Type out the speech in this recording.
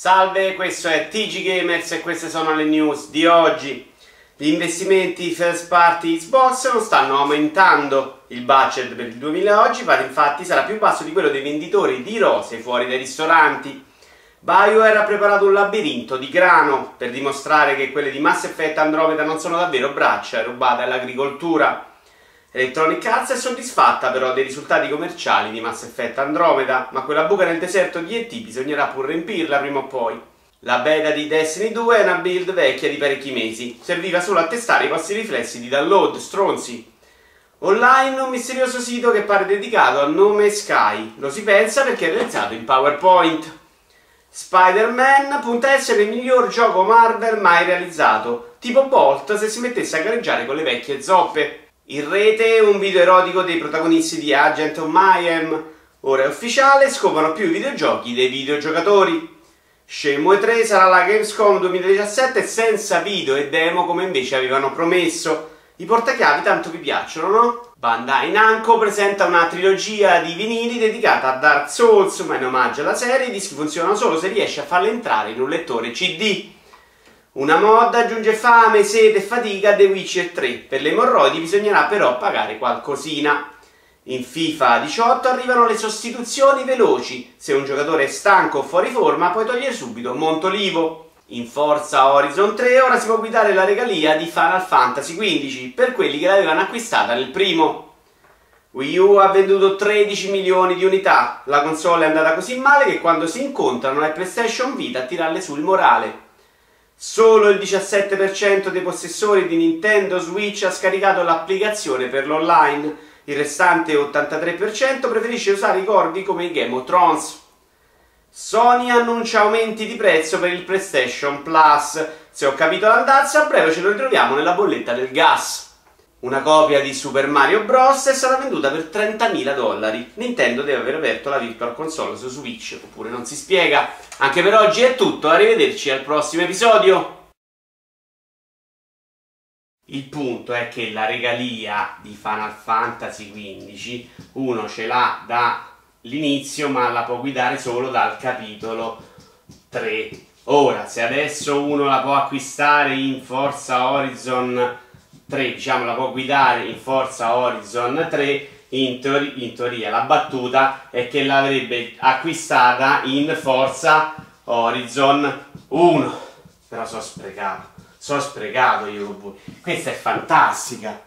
Salve, questo è TG Gamers e queste sono le news di oggi. Gli investimenti first party Xbox non stanno aumentando. Il budget per il 2000 oggi infatti sarà più basso di quello dei venditori di rose fuori dai ristoranti. BioWare ha preparato un labirinto di grano per dimostrare che quelle di Mass Effect Andromeda non sono davvero braccia rubate all'agricoltura. Electronic Arts è soddisfatta però dei risultati commerciali di Mass Effect Andromeda, ma quella buca nel deserto di ET bisognerà pur riempirla prima o poi. La beta di Destiny 2 è una build vecchia di parecchi mesi, serviva solo a testare i vostri riflessi di download, stronzi. Online un misterioso sito che pare dedicato al nome Sky, lo si pensa perché è realizzato in PowerPoint. Spider-Man punta a essere il miglior gioco Marvel mai realizzato, tipo Bolt se si mettesse a gareggiare con le vecchie zoppe. In rete un video erotico dei protagonisti di Agent of Mayhem. Ora è ufficiale, scopano più i videogiochi dei videogiocatori. Shenmue 3 sarà la Gamescom 2017 senza video e demo come invece avevano promesso. I portachiavi tanto vi piacciono, no? Bandai Namco presenta una trilogia di vinili dedicata a Dark Souls, ma in omaggio alla serie i dischi funzionano solo se riesci a farli entrare in un lettore CD. Una mod aggiunge fame, sete e fatica a The Witcher 3. Per le emorroidi bisognerà però pagare qualcosina. In FIFA 18 arrivano le sostituzioni veloci. Se un giocatore è stanco o fuori forma puoi togliere subito Montolivo. In Forza Horizon 3 ora si può guidare la regalia di Final Fantasy XV per quelli che l'avevano acquistata nel primo. Wii U ha venduto 13 milioni di unità. La console è andata così male che quando si incontrano è PlayStation Vita a tirarle sul morale. Solo il 17% dei possessori di Nintendo Switch ha scaricato l'applicazione per l'online, il restante 83% preferisce usare i corvi come i Game of Thrones. Sony annuncia aumenti di prezzo per il PlayStation Plus. Se ho capito l'andazzo, a breve ce lo ritroviamo nella bolletta del gas. Una copia di Super Mario Bros. è stata venduta per 30.000 dollari. Nintendo deve aver aperto la Virtual Console su Switch, oppure non si spiega. Anche per oggi è tutto, arrivederci al prossimo episodio. Il punto è che la regalia di Final Fantasy XV uno ce l'ha dall'inizio, ma la può guidare solo dal capitolo 3. Ora, se adesso uno la può acquistare in Forza Horizon 3 diciamo la può guidare in Forza Horizon 3 in, teori in teoria la battuta è che l'avrebbe acquistata in Forza Horizon 1 però so sprecato so sprecato io questa è fantastica